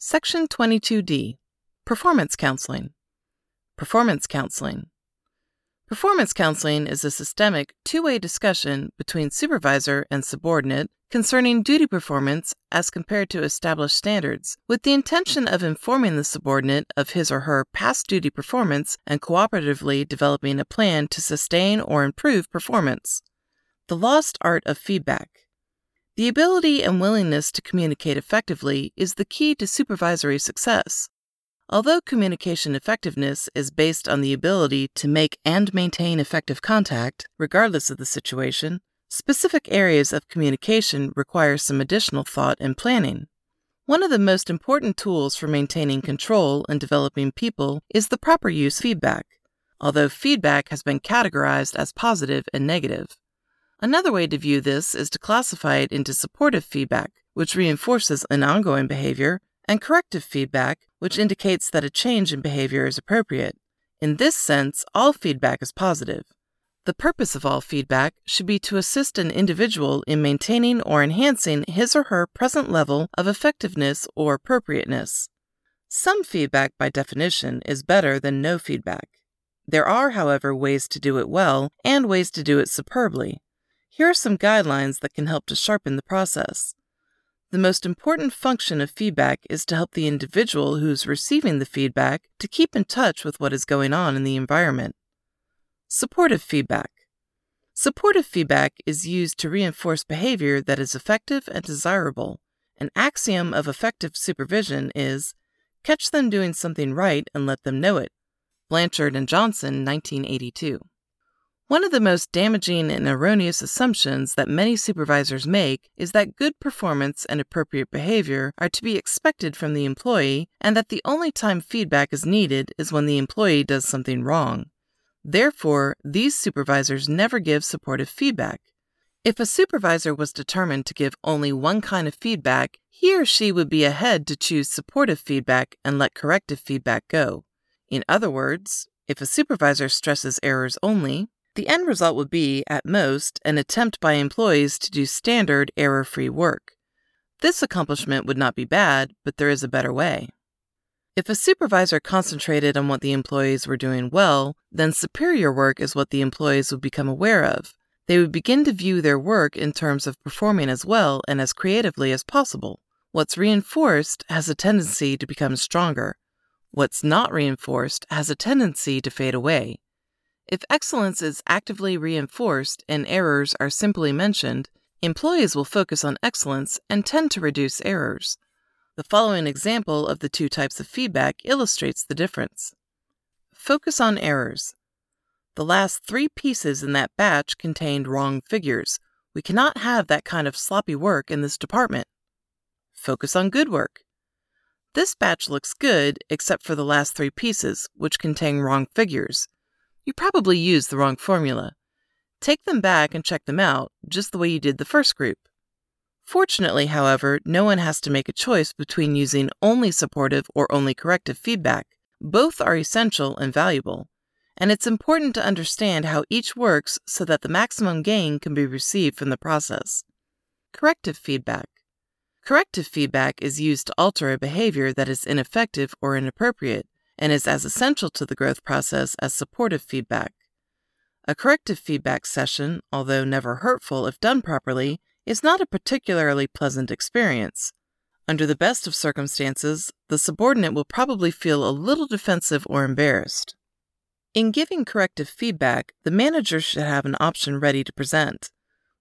Section 22D Performance Counseling. Performance Counseling. Performance counseling is a systemic two way discussion between supervisor and subordinate concerning duty performance as compared to established standards, with the intention of informing the subordinate of his or her past duty performance and cooperatively developing a plan to sustain or improve performance. The lost art of feedback. The ability and willingness to communicate effectively is the key to supervisory success. Although communication effectiveness is based on the ability to make and maintain effective contact, regardless of the situation, specific areas of communication require some additional thought and planning. One of the most important tools for maintaining control and developing people is the proper use feedback, although feedback has been categorized as positive and negative. Another way to view this is to classify it into supportive feedback, which reinforces an ongoing behavior, and corrective feedback, which indicates that a change in behavior is appropriate. In this sense, all feedback is positive. The purpose of all feedback should be to assist an individual in maintaining or enhancing his or her present level of effectiveness or appropriateness. Some feedback, by definition, is better than no feedback. There are, however, ways to do it well and ways to do it superbly. Here are some guidelines that can help to sharpen the process. The most important function of feedback is to help the individual who's receiving the feedback to keep in touch with what is going on in the environment. Supportive feedback. Supportive feedback is used to reinforce behavior that is effective and desirable. An axiom of effective supervision is catch them doing something right and let them know it. Blanchard and Johnson, 1982. One of the most damaging and erroneous assumptions that many supervisors make is that good performance and appropriate behavior are to be expected from the employee and that the only time feedback is needed is when the employee does something wrong. Therefore, these supervisors never give supportive feedback. If a supervisor was determined to give only one kind of feedback, he or she would be ahead to choose supportive feedback and let corrective feedback go. In other words, if a supervisor stresses errors only, the end result would be, at most, an attempt by employees to do standard, error free work. This accomplishment would not be bad, but there is a better way. If a supervisor concentrated on what the employees were doing well, then superior work is what the employees would become aware of. They would begin to view their work in terms of performing as well and as creatively as possible. What's reinforced has a tendency to become stronger. What's not reinforced has a tendency to fade away. If excellence is actively reinforced and errors are simply mentioned, employees will focus on excellence and tend to reduce errors. The following example of the two types of feedback illustrates the difference. Focus on errors. The last three pieces in that batch contained wrong figures. We cannot have that kind of sloppy work in this department. Focus on good work. This batch looks good except for the last three pieces, which contain wrong figures. You probably used the wrong formula. Take them back and check them out, just the way you did the first group. Fortunately, however, no one has to make a choice between using only supportive or only corrective feedback. Both are essential and valuable, and it's important to understand how each works so that the maximum gain can be received from the process. Corrective feedback. Corrective feedback is used to alter a behavior that is ineffective or inappropriate and is as essential to the growth process as supportive feedback. A corrective feedback session, although never hurtful if done properly, is not a particularly pleasant experience. Under the best of circumstances, the subordinate will probably feel a little defensive or embarrassed. In giving corrective feedback, the manager should have an option ready to present.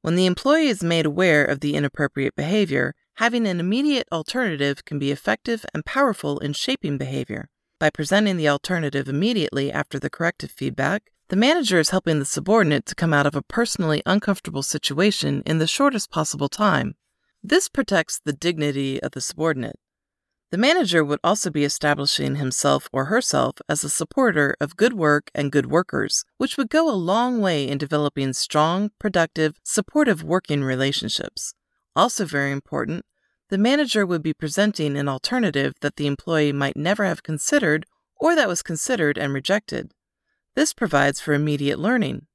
When the employee is made aware of the inappropriate behavior, having an immediate alternative can be effective and powerful in shaping behavior. By presenting the alternative immediately after the corrective feedback, the manager is helping the subordinate to come out of a personally uncomfortable situation in the shortest possible time. This protects the dignity of the subordinate. The manager would also be establishing himself or herself as a supporter of good work and good workers, which would go a long way in developing strong, productive, supportive working relationships. Also, very important, the manager would be presenting an alternative that the employee might never have considered or that was considered and rejected. This provides for immediate learning.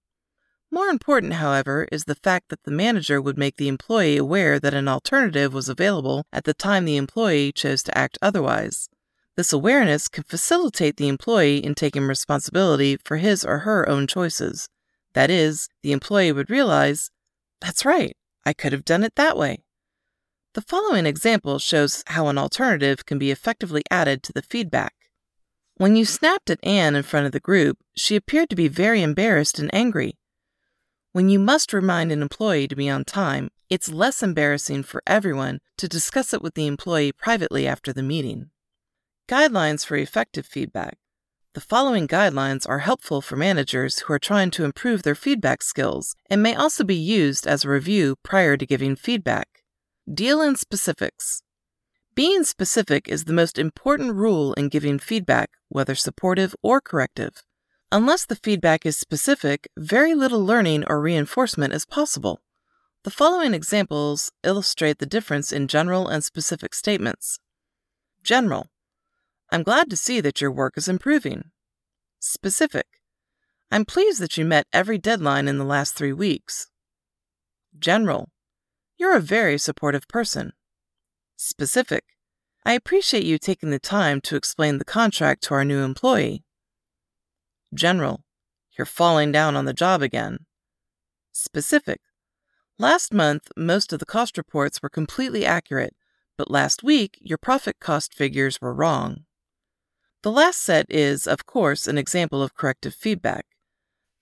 More important, however, is the fact that the manager would make the employee aware that an alternative was available at the time the employee chose to act otherwise. This awareness can facilitate the employee in taking responsibility for his or her own choices. That is, the employee would realize, that's right, I could have done it that way. The following example shows how an alternative can be effectively added to the feedback. When you snapped at Anne in front of the group, she appeared to be very embarrassed and angry. When you must remind an employee to be on time, it's less embarrassing for everyone to discuss it with the employee privately after the meeting. Guidelines for effective feedback. The following guidelines are helpful for managers who are trying to improve their feedback skills and may also be used as a review prior to giving feedback. Deal in specifics. Being specific is the most important rule in giving feedback, whether supportive or corrective. Unless the feedback is specific, very little learning or reinforcement is possible. The following examples illustrate the difference in general and specific statements. General. I'm glad to see that your work is improving. Specific. I'm pleased that you met every deadline in the last three weeks. General. You're a very supportive person. Specific. I appreciate you taking the time to explain the contract to our new employee. General, you're falling down on the job again. Specific. Last month, most of the cost reports were completely accurate, but last week, your profit cost figures were wrong. The last set is, of course, an example of corrective feedback.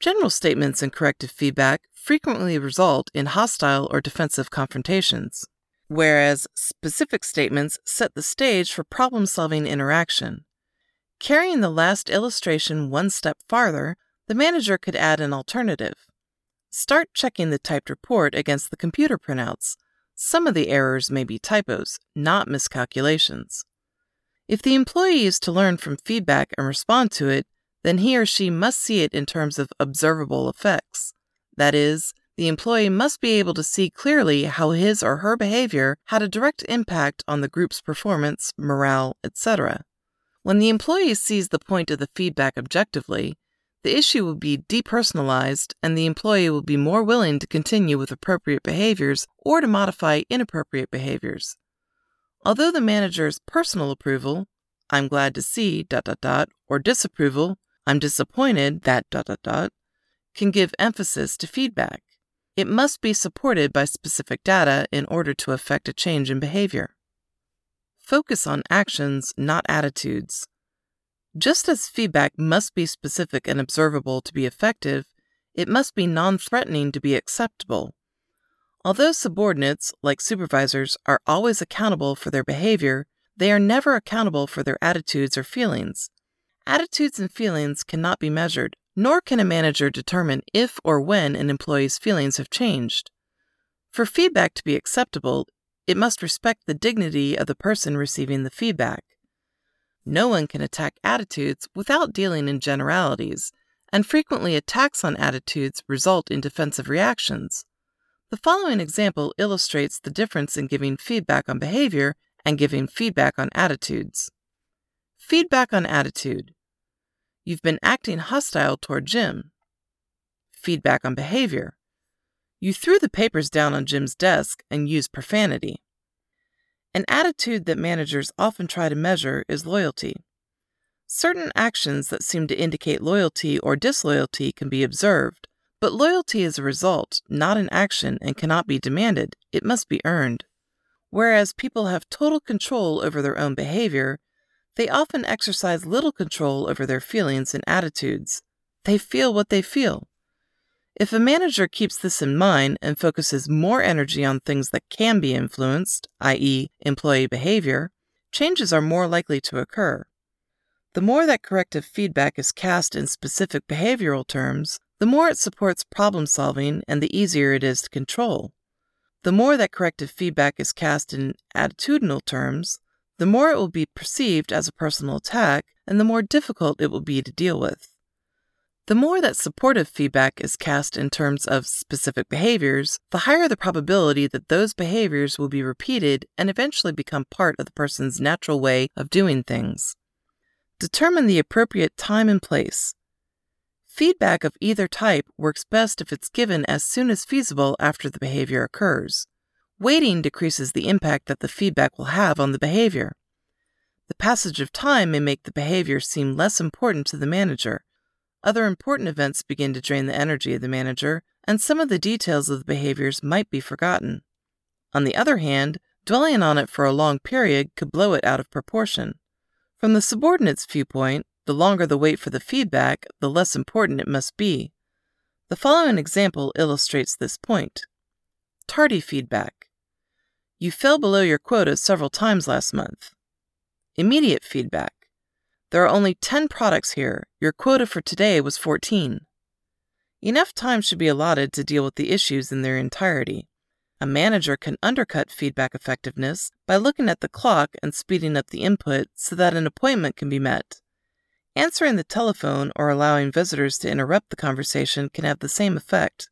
General statements and corrective feedback frequently result in hostile or defensive confrontations, whereas specific statements set the stage for problem solving interaction. Carrying the last illustration one step farther, the manager could add an alternative. Start checking the typed report against the computer printouts. Some of the errors may be typos, not miscalculations. If the employee is to learn from feedback and respond to it, then he or she must see it in terms of observable effects. That is, the employee must be able to see clearly how his or her behavior had a direct impact on the group's performance, morale, etc. When the employee sees the point of the feedback objectively, the issue will be depersonalized and the employee will be more willing to continue with appropriate behaviors or to modify inappropriate behaviors. Although the manager's personal approval, I'm glad to see, dot, dot, dot, or disapproval, I'm disappointed, that, dot, dot, dot, can give emphasis to feedback. It must be supported by specific data in order to affect a change in behavior. Focus on actions, not attitudes. Just as feedback must be specific and observable to be effective, it must be non threatening to be acceptable. Although subordinates, like supervisors, are always accountable for their behavior, they are never accountable for their attitudes or feelings. Attitudes and feelings cannot be measured, nor can a manager determine if or when an employee's feelings have changed. For feedback to be acceptable, it must respect the dignity of the person receiving the feedback. No one can attack attitudes without dealing in generalities, and frequently attacks on attitudes result in defensive reactions. The following example illustrates the difference in giving feedback on behavior and giving feedback on attitudes. Feedback on attitude. You've been acting hostile toward Jim. Feedback on behavior. You threw the papers down on Jim's desk and used profanity. An attitude that managers often try to measure is loyalty. Certain actions that seem to indicate loyalty or disloyalty can be observed, but loyalty is a result, not an action, and cannot be demanded, it must be earned. Whereas people have total control over their own behavior, they often exercise little control over their feelings and attitudes. They feel what they feel. If a manager keeps this in mind and focuses more energy on things that can be influenced, i.e., employee behavior, changes are more likely to occur. The more that corrective feedback is cast in specific behavioral terms, the more it supports problem solving and the easier it is to control. The more that corrective feedback is cast in attitudinal terms, the more it will be perceived as a personal attack and the more difficult it will be to deal with. The more that supportive feedback is cast in terms of specific behaviors, the higher the probability that those behaviors will be repeated and eventually become part of the person's natural way of doing things. Determine the appropriate time and place. Feedback of either type works best if it's given as soon as feasible after the behavior occurs. Waiting decreases the impact that the feedback will have on the behavior. The passage of time may make the behavior seem less important to the manager. Other important events begin to drain the energy of the manager, and some of the details of the behaviors might be forgotten. On the other hand, dwelling on it for a long period could blow it out of proportion. From the subordinate's viewpoint, the longer the wait for the feedback, the less important it must be. The following example illustrates this point. Tardy feedback. You fell below your quota several times last month. Immediate feedback. There are only 10 products here. Your quota for today was 14. Enough time should be allotted to deal with the issues in their entirety. A manager can undercut feedback effectiveness by looking at the clock and speeding up the input so that an appointment can be met. Answering the telephone or allowing visitors to interrupt the conversation can have the same effect.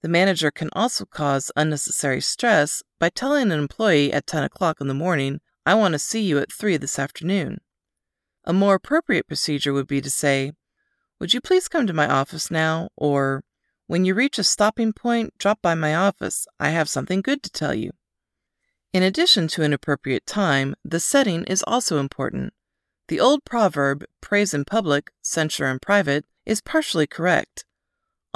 The manager can also cause unnecessary stress by telling an employee at 10 o'clock in the morning, I want to see you at 3 this afternoon. A more appropriate procedure would be to say, Would you please come to my office now? Or, when you reach a stopping point, drop by my office. I have something good to tell you. In addition to an appropriate time, the setting is also important. The old proverb, praise in public, censure in private, is partially correct.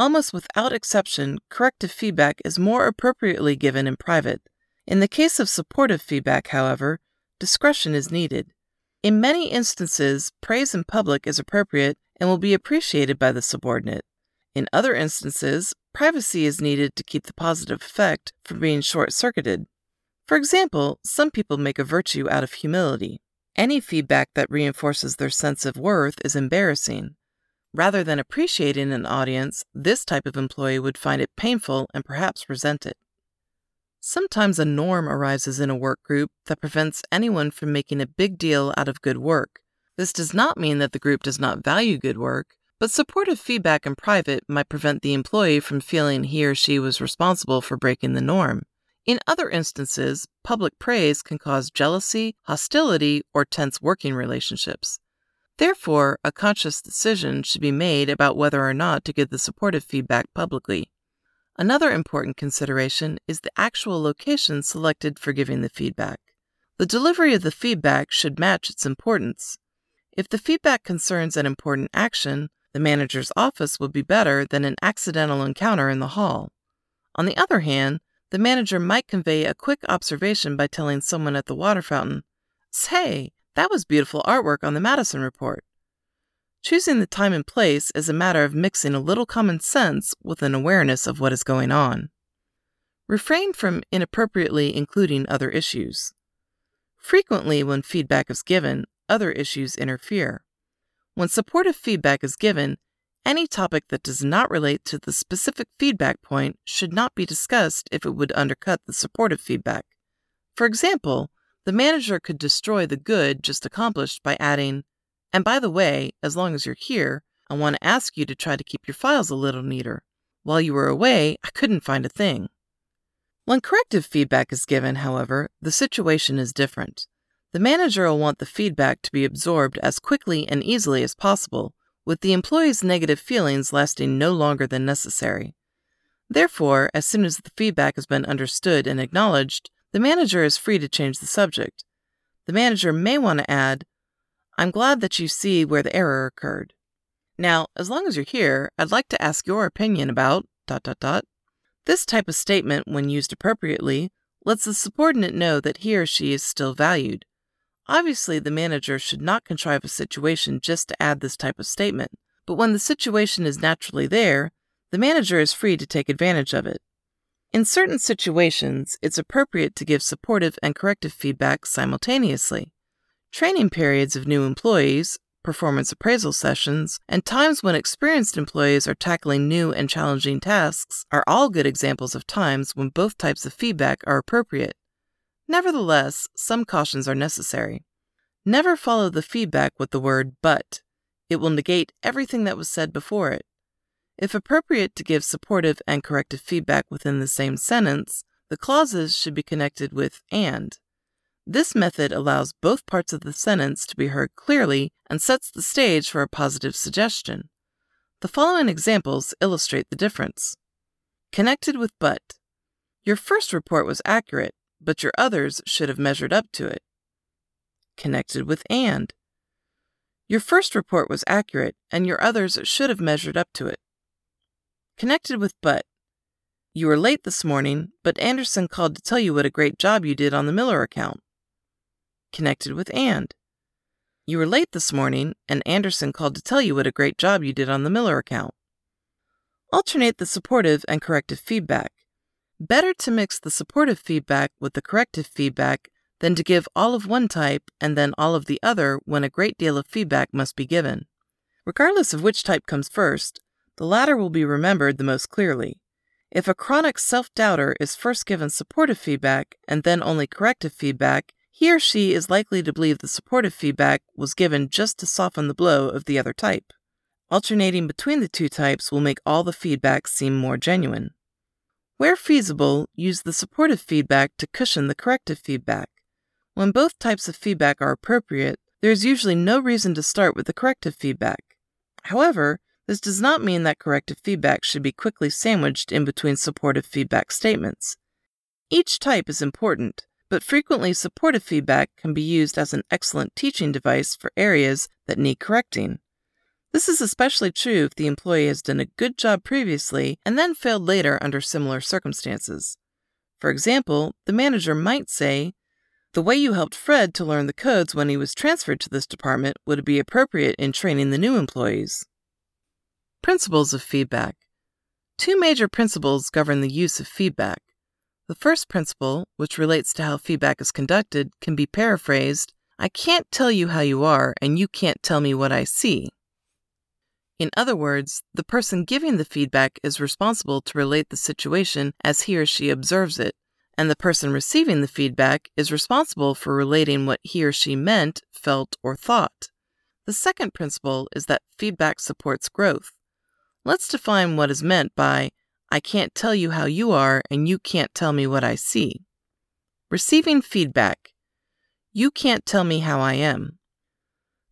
Almost without exception, corrective feedback is more appropriately given in private. In the case of supportive feedback, however, discretion is needed. In many instances, praise in public is appropriate and will be appreciated by the subordinate. In other instances, privacy is needed to keep the positive effect from being short circuited. For example, some people make a virtue out of humility. Any feedback that reinforces their sense of worth is embarrassing. Rather than appreciating an audience, this type of employee would find it painful and perhaps resent it. Sometimes a norm arises in a work group that prevents anyone from making a big deal out of good work. This does not mean that the group does not value good work, but supportive feedback in private might prevent the employee from feeling he or she was responsible for breaking the norm. In other instances, public praise can cause jealousy, hostility, or tense working relationships. Therefore, a conscious decision should be made about whether or not to give the supportive feedback publicly. Another important consideration is the actual location selected for giving the feedback. The delivery of the feedback should match its importance. If the feedback concerns an important action, the manager's office would be better than an accidental encounter in the hall. On the other hand, the manager might convey a quick observation by telling someone at the water fountain, Say, that was beautiful artwork on the Madison report. Choosing the time and place is a matter of mixing a little common sense with an awareness of what is going on. Refrain from inappropriately including other issues. Frequently, when feedback is given, other issues interfere. When supportive feedback is given, any topic that does not relate to the specific feedback point should not be discussed if it would undercut the supportive feedback. For example, the manager could destroy the good just accomplished by adding, and by the way, as long as you're here, I want to ask you to try to keep your files a little neater. While you were away, I couldn't find a thing. When corrective feedback is given, however, the situation is different. The manager will want the feedback to be absorbed as quickly and easily as possible, with the employee's negative feelings lasting no longer than necessary. Therefore, as soon as the feedback has been understood and acknowledged, the manager is free to change the subject. The manager may want to add, I'm glad that you see where the error occurred. Now, as long as you're here, I'd like to ask your opinion about dot dot dot. This type of statement, when used appropriately, lets the subordinate know that he or she is still valued. Obviously, the manager should not contrive a situation just to add this type of statement, but when the situation is naturally there, the manager is free to take advantage of it. In certain situations, it's appropriate to give supportive and corrective feedback simultaneously. Training periods of new employees, performance appraisal sessions, and times when experienced employees are tackling new and challenging tasks are all good examples of times when both types of feedback are appropriate. Nevertheless, some cautions are necessary. Never follow the feedback with the word but. It will negate everything that was said before it. If appropriate to give supportive and corrective feedback within the same sentence, the clauses should be connected with and. This method allows both parts of the sentence to be heard clearly and sets the stage for a positive suggestion. The following examples illustrate the difference. Connected with but. Your first report was accurate, but your others should have measured up to it. Connected with and. Your first report was accurate, and your others should have measured up to it. Connected with but. You were late this morning, but Anderson called to tell you what a great job you did on the Miller account. Connected with and. You were late this morning, and Anderson called to tell you what a great job you did on the Miller account. Alternate the supportive and corrective feedback. Better to mix the supportive feedback with the corrective feedback than to give all of one type and then all of the other when a great deal of feedback must be given. Regardless of which type comes first, the latter will be remembered the most clearly. If a chronic self doubter is first given supportive feedback and then only corrective feedback, he or she is likely to believe the supportive feedback was given just to soften the blow of the other type. Alternating between the two types will make all the feedback seem more genuine. Where feasible, use the supportive feedback to cushion the corrective feedback. When both types of feedback are appropriate, there is usually no reason to start with the corrective feedback. However, this does not mean that corrective feedback should be quickly sandwiched in between supportive feedback statements. Each type is important, but frequently supportive feedback can be used as an excellent teaching device for areas that need correcting. This is especially true if the employee has done a good job previously and then failed later under similar circumstances. For example, the manager might say, The way you helped Fred to learn the codes when he was transferred to this department would be appropriate in training the new employees. Principles of feedback. Two major principles govern the use of feedback. The first principle, which relates to how feedback is conducted, can be paraphrased I can't tell you how you are, and you can't tell me what I see. In other words, the person giving the feedback is responsible to relate the situation as he or she observes it, and the person receiving the feedback is responsible for relating what he or she meant, felt, or thought. The second principle is that feedback supports growth. Let's define what is meant by I can't tell you how you are, and you can't tell me what I see. Receiving feedback. You can't tell me how I am.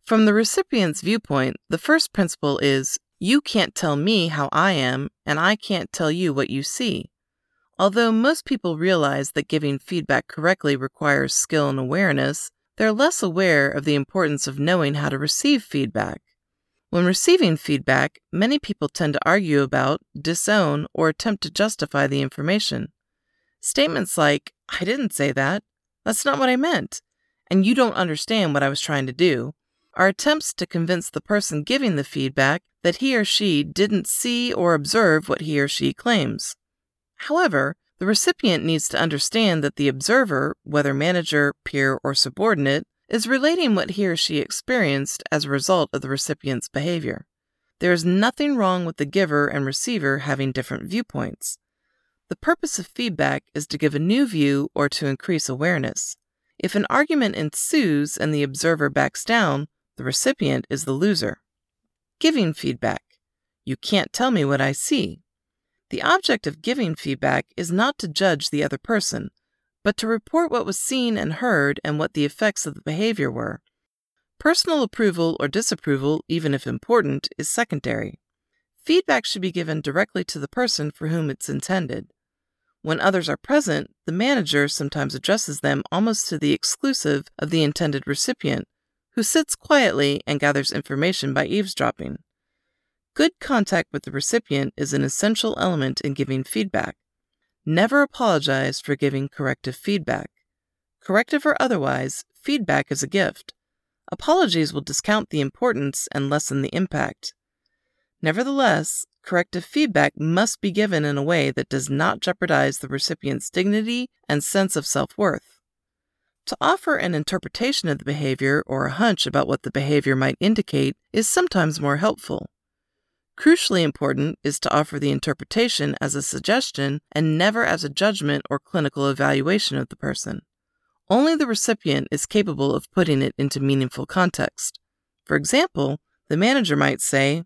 From the recipient's viewpoint, the first principle is you can't tell me how I am, and I can't tell you what you see. Although most people realize that giving feedback correctly requires skill and awareness, they're less aware of the importance of knowing how to receive feedback. When receiving feedback, many people tend to argue about, disown, or attempt to justify the information. Statements like, I didn't say that, that's not what I meant, and you don't understand what I was trying to do, are attempts to convince the person giving the feedback that he or she didn't see or observe what he or she claims. However, the recipient needs to understand that the observer, whether manager, peer, or subordinate, is relating what he or she experienced as a result of the recipient's behavior. There is nothing wrong with the giver and receiver having different viewpoints. The purpose of feedback is to give a new view or to increase awareness. If an argument ensues and the observer backs down, the recipient is the loser. Giving feedback. You can't tell me what I see. The object of giving feedback is not to judge the other person, but to report what was seen and heard and what the effects of the behavior were. Personal approval or disapproval, even if important, is secondary. Feedback should be given directly to the person for whom it's intended. When others are present, the manager sometimes addresses them almost to the exclusive of the intended recipient, who sits quietly and gathers information by eavesdropping. Good contact with the recipient is an essential element in giving feedback. Never apologize for giving corrective feedback. Corrective or otherwise, feedback is a gift. Apologies will discount the importance and lessen the impact. Nevertheless, corrective feedback must be given in a way that does not jeopardize the recipient's dignity and sense of self worth. To offer an interpretation of the behavior or a hunch about what the behavior might indicate is sometimes more helpful. Crucially important is to offer the interpretation as a suggestion and never as a judgment or clinical evaluation of the person. Only the recipient is capable of putting it into meaningful context. For example, the manager might say,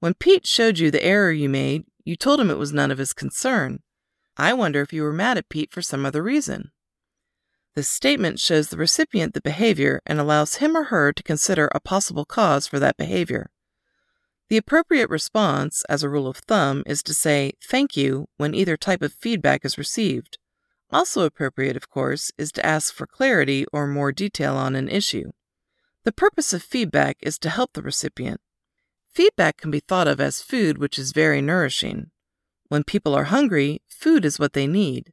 When Pete showed you the error you made, you told him it was none of his concern. I wonder if you were mad at Pete for some other reason. This statement shows the recipient the behavior and allows him or her to consider a possible cause for that behavior. The appropriate response, as a rule of thumb, is to say thank you when either type of feedback is received. Also appropriate, of course, is to ask for clarity or more detail on an issue. The purpose of feedback is to help the recipient. Feedback can be thought of as food which is very nourishing. When people are hungry, food is what they need.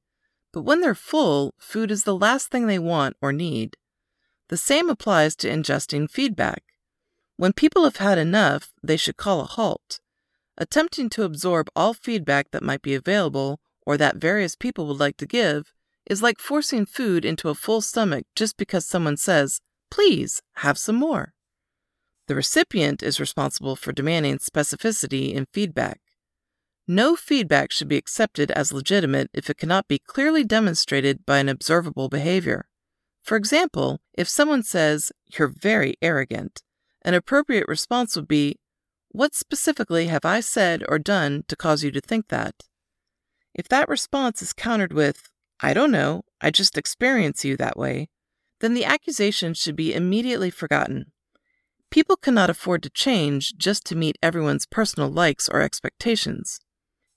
But when they're full, food is the last thing they want or need. The same applies to ingesting feedback. When people have had enough, they should call a halt. Attempting to absorb all feedback that might be available or that various people would like to give is like forcing food into a full stomach just because someone says, Please, have some more. The recipient is responsible for demanding specificity in feedback. No feedback should be accepted as legitimate if it cannot be clearly demonstrated by an observable behavior. For example, if someone says, You're very arrogant, an appropriate response would be, What specifically have I said or done to cause you to think that? If that response is countered with, I don't know, I just experience you that way, then the accusation should be immediately forgotten. People cannot afford to change just to meet everyone's personal likes or expectations.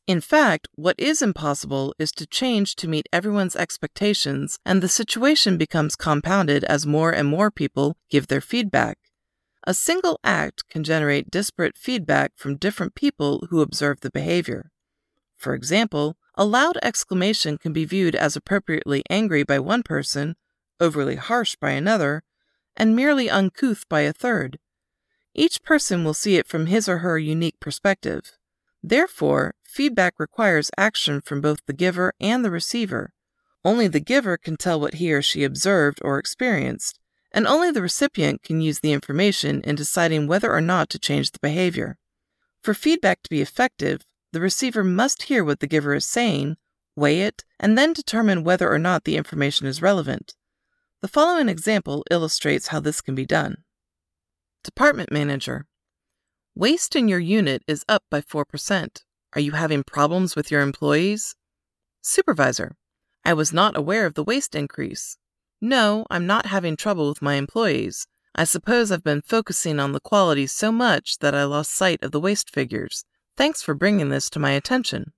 In fact, what is impossible is to change to meet everyone's expectations, and the situation becomes compounded as more and more people give their feedback. A single act can generate disparate feedback from different people who observe the behavior. For example, a loud exclamation can be viewed as appropriately angry by one person, overly harsh by another, and merely uncouth by a third. Each person will see it from his or her unique perspective. Therefore, feedback requires action from both the giver and the receiver. Only the giver can tell what he or she observed or experienced, and only the recipient can use the information in deciding whether or not to change the behavior. For feedback to be effective, the receiver must hear what the giver is saying, weigh it, and then determine whether or not the information is relevant. The following example illustrates how this can be done. Department Manager Waste in your unit is up by 4%. Are you having problems with your employees? Supervisor I was not aware of the waste increase. No, I'm not having trouble with my employees. I suppose I've been focusing on the quality so much that I lost sight of the waste figures. Thanks for bringing this to my attention.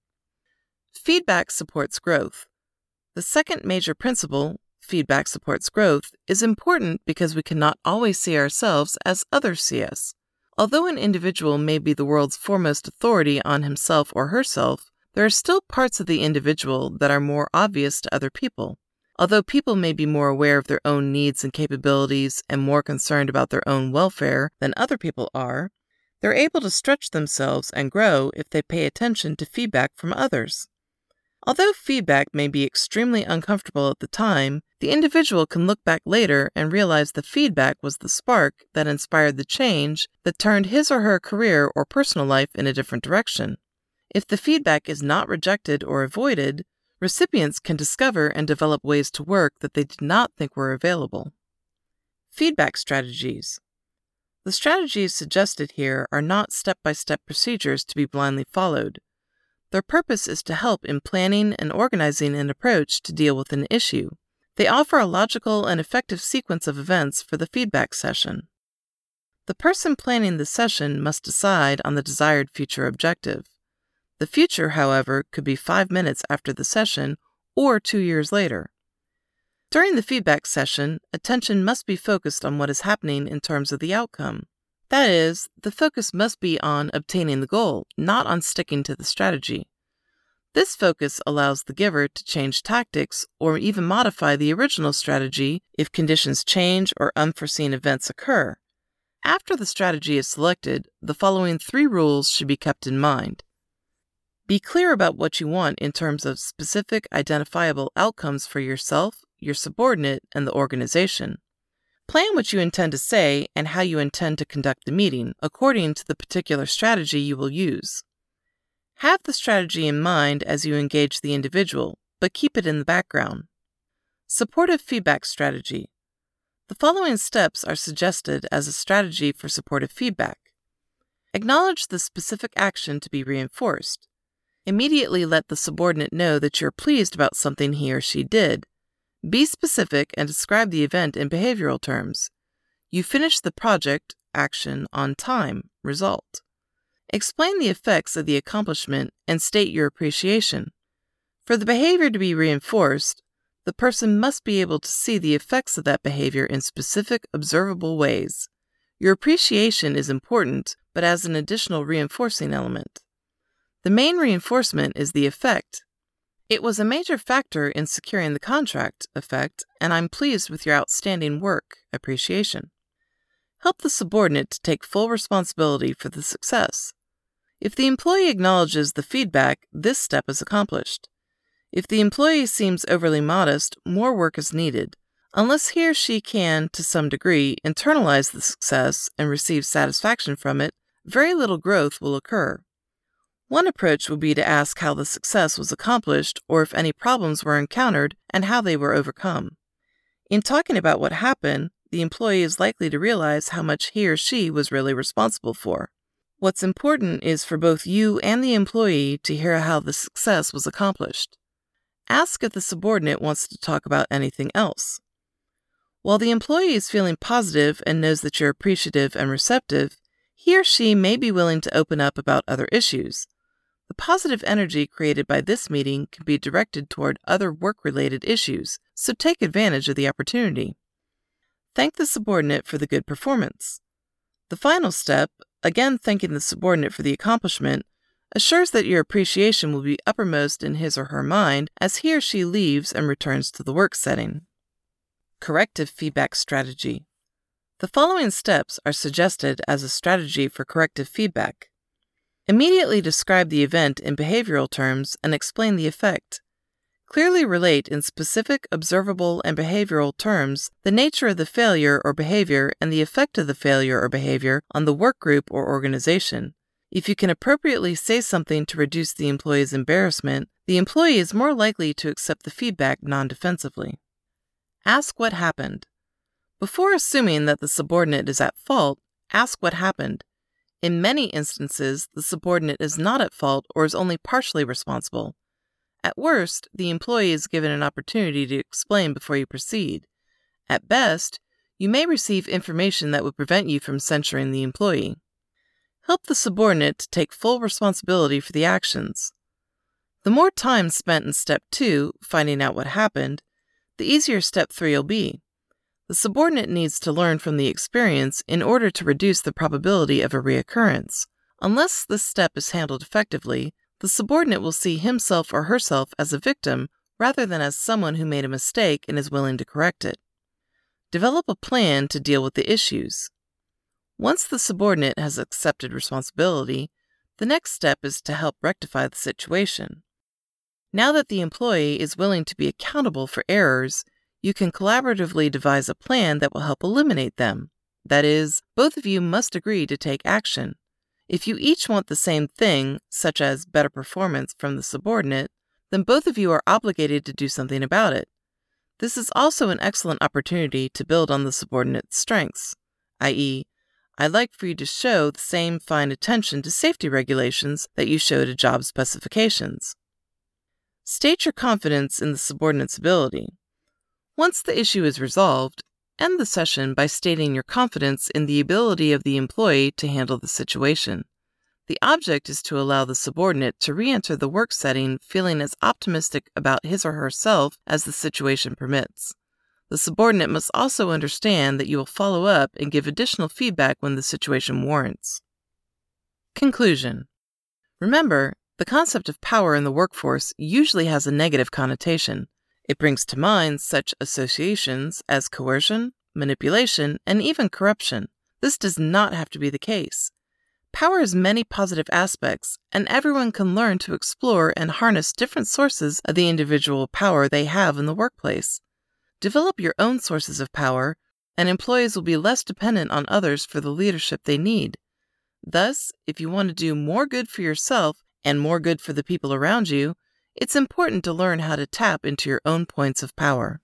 Feedback supports growth. The second major principle, feedback supports growth, is important because we cannot always see ourselves as others see us. Although an individual may be the world's foremost authority on himself or herself, there are still parts of the individual that are more obvious to other people. Although people may be more aware of their own needs and capabilities and more concerned about their own welfare than other people are, they're able to stretch themselves and grow if they pay attention to feedback from others. Although feedback may be extremely uncomfortable at the time, the individual can look back later and realize the feedback was the spark that inspired the change that turned his or her career or personal life in a different direction. If the feedback is not rejected or avoided, recipients can discover and develop ways to work that they did not think were available. Feedback strategies. The strategies suggested here are not step by step procedures to be blindly followed. Their purpose is to help in planning and organizing an approach to deal with an issue. They offer a logical and effective sequence of events for the feedback session. The person planning the session must decide on the desired future objective. The future, however, could be five minutes after the session or two years later. During the feedback session, attention must be focused on what is happening in terms of the outcome. That is, the focus must be on obtaining the goal, not on sticking to the strategy. This focus allows the giver to change tactics or even modify the original strategy if conditions change or unforeseen events occur. After the strategy is selected, the following three rules should be kept in mind. Be clear about what you want in terms of specific identifiable outcomes for yourself your subordinate, and the organization. Plan what you intend to say and how you intend to conduct the meeting according to the particular strategy you will use. Have the strategy in mind as you engage the individual, but keep it in the background. Supportive feedback strategy. The following steps are suggested as a strategy for supportive feedback. Acknowledge the specific action to be reinforced. Immediately let the subordinate know that you're pleased about something he or she did be specific and describe the event in behavioral terms. You finished the project action on time. Result. Explain the effects of the accomplishment and state your appreciation. For the behavior to be reinforced, the person must be able to see the effects of that behavior in specific, observable ways. Your appreciation is important, but as an additional reinforcing element. The main reinforcement is the effect. It was a major factor in securing the contract effect, and I'm pleased with your outstanding work appreciation. Help the subordinate to take full responsibility for the success. If the employee acknowledges the feedback, this step is accomplished. If the employee seems overly modest, more work is needed. Unless he or she can, to some degree, internalize the success and receive satisfaction from it, very little growth will occur. One approach would be to ask how the success was accomplished or if any problems were encountered and how they were overcome. In talking about what happened, the employee is likely to realize how much he or she was really responsible for. What's important is for both you and the employee to hear how the success was accomplished. Ask if the subordinate wants to talk about anything else. While the employee is feeling positive and knows that you're appreciative and receptive, he or she may be willing to open up about other issues. The positive energy created by this meeting can be directed toward other work related issues, so take advantage of the opportunity. Thank the subordinate for the good performance. The final step, again thanking the subordinate for the accomplishment, assures that your appreciation will be uppermost in his or her mind as he or she leaves and returns to the work setting. Corrective feedback strategy. The following steps are suggested as a strategy for corrective feedback. Immediately describe the event in behavioral terms and explain the effect. Clearly relate in specific, observable, and behavioral terms the nature of the failure or behavior and the effect of the failure or behavior on the work group or organization. If you can appropriately say something to reduce the employee's embarrassment, the employee is more likely to accept the feedback non defensively. Ask what happened. Before assuming that the subordinate is at fault, ask what happened. In many instances, the subordinate is not at fault or is only partially responsible. At worst, the employee is given an opportunity to explain before you proceed. At best, you may receive information that would prevent you from censuring the employee. Help the subordinate to take full responsibility for the actions. The more time spent in step two, finding out what happened, the easier step three will be. The subordinate needs to learn from the experience in order to reduce the probability of a reoccurrence. Unless this step is handled effectively, the subordinate will see himself or herself as a victim rather than as someone who made a mistake and is willing to correct it. Develop a plan to deal with the issues. Once the subordinate has accepted responsibility, the next step is to help rectify the situation. Now that the employee is willing to be accountable for errors, you can collaboratively devise a plan that will help eliminate them. That is, both of you must agree to take action. If you each want the same thing, such as better performance from the subordinate, then both of you are obligated to do something about it. This is also an excellent opportunity to build on the subordinate's strengths, i.e., I'd like for you to show the same fine attention to safety regulations that you show to job specifications. State your confidence in the subordinate's ability. Once the issue is resolved, End the session by stating your confidence in the ability of the employee to handle the situation. The object is to allow the subordinate to re enter the work setting feeling as optimistic about his or herself as the situation permits. The subordinate must also understand that you will follow up and give additional feedback when the situation warrants. Conclusion Remember, the concept of power in the workforce usually has a negative connotation. It brings to mind such associations as coercion, manipulation, and even corruption. This does not have to be the case. Power has many positive aspects, and everyone can learn to explore and harness different sources of the individual power they have in the workplace. Develop your own sources of power, and employees will be less dependent on others for the leadership they need. Thus, if you want to do more good for yourself and more good for the people around you, it's important to learn how to tap into your own points of power.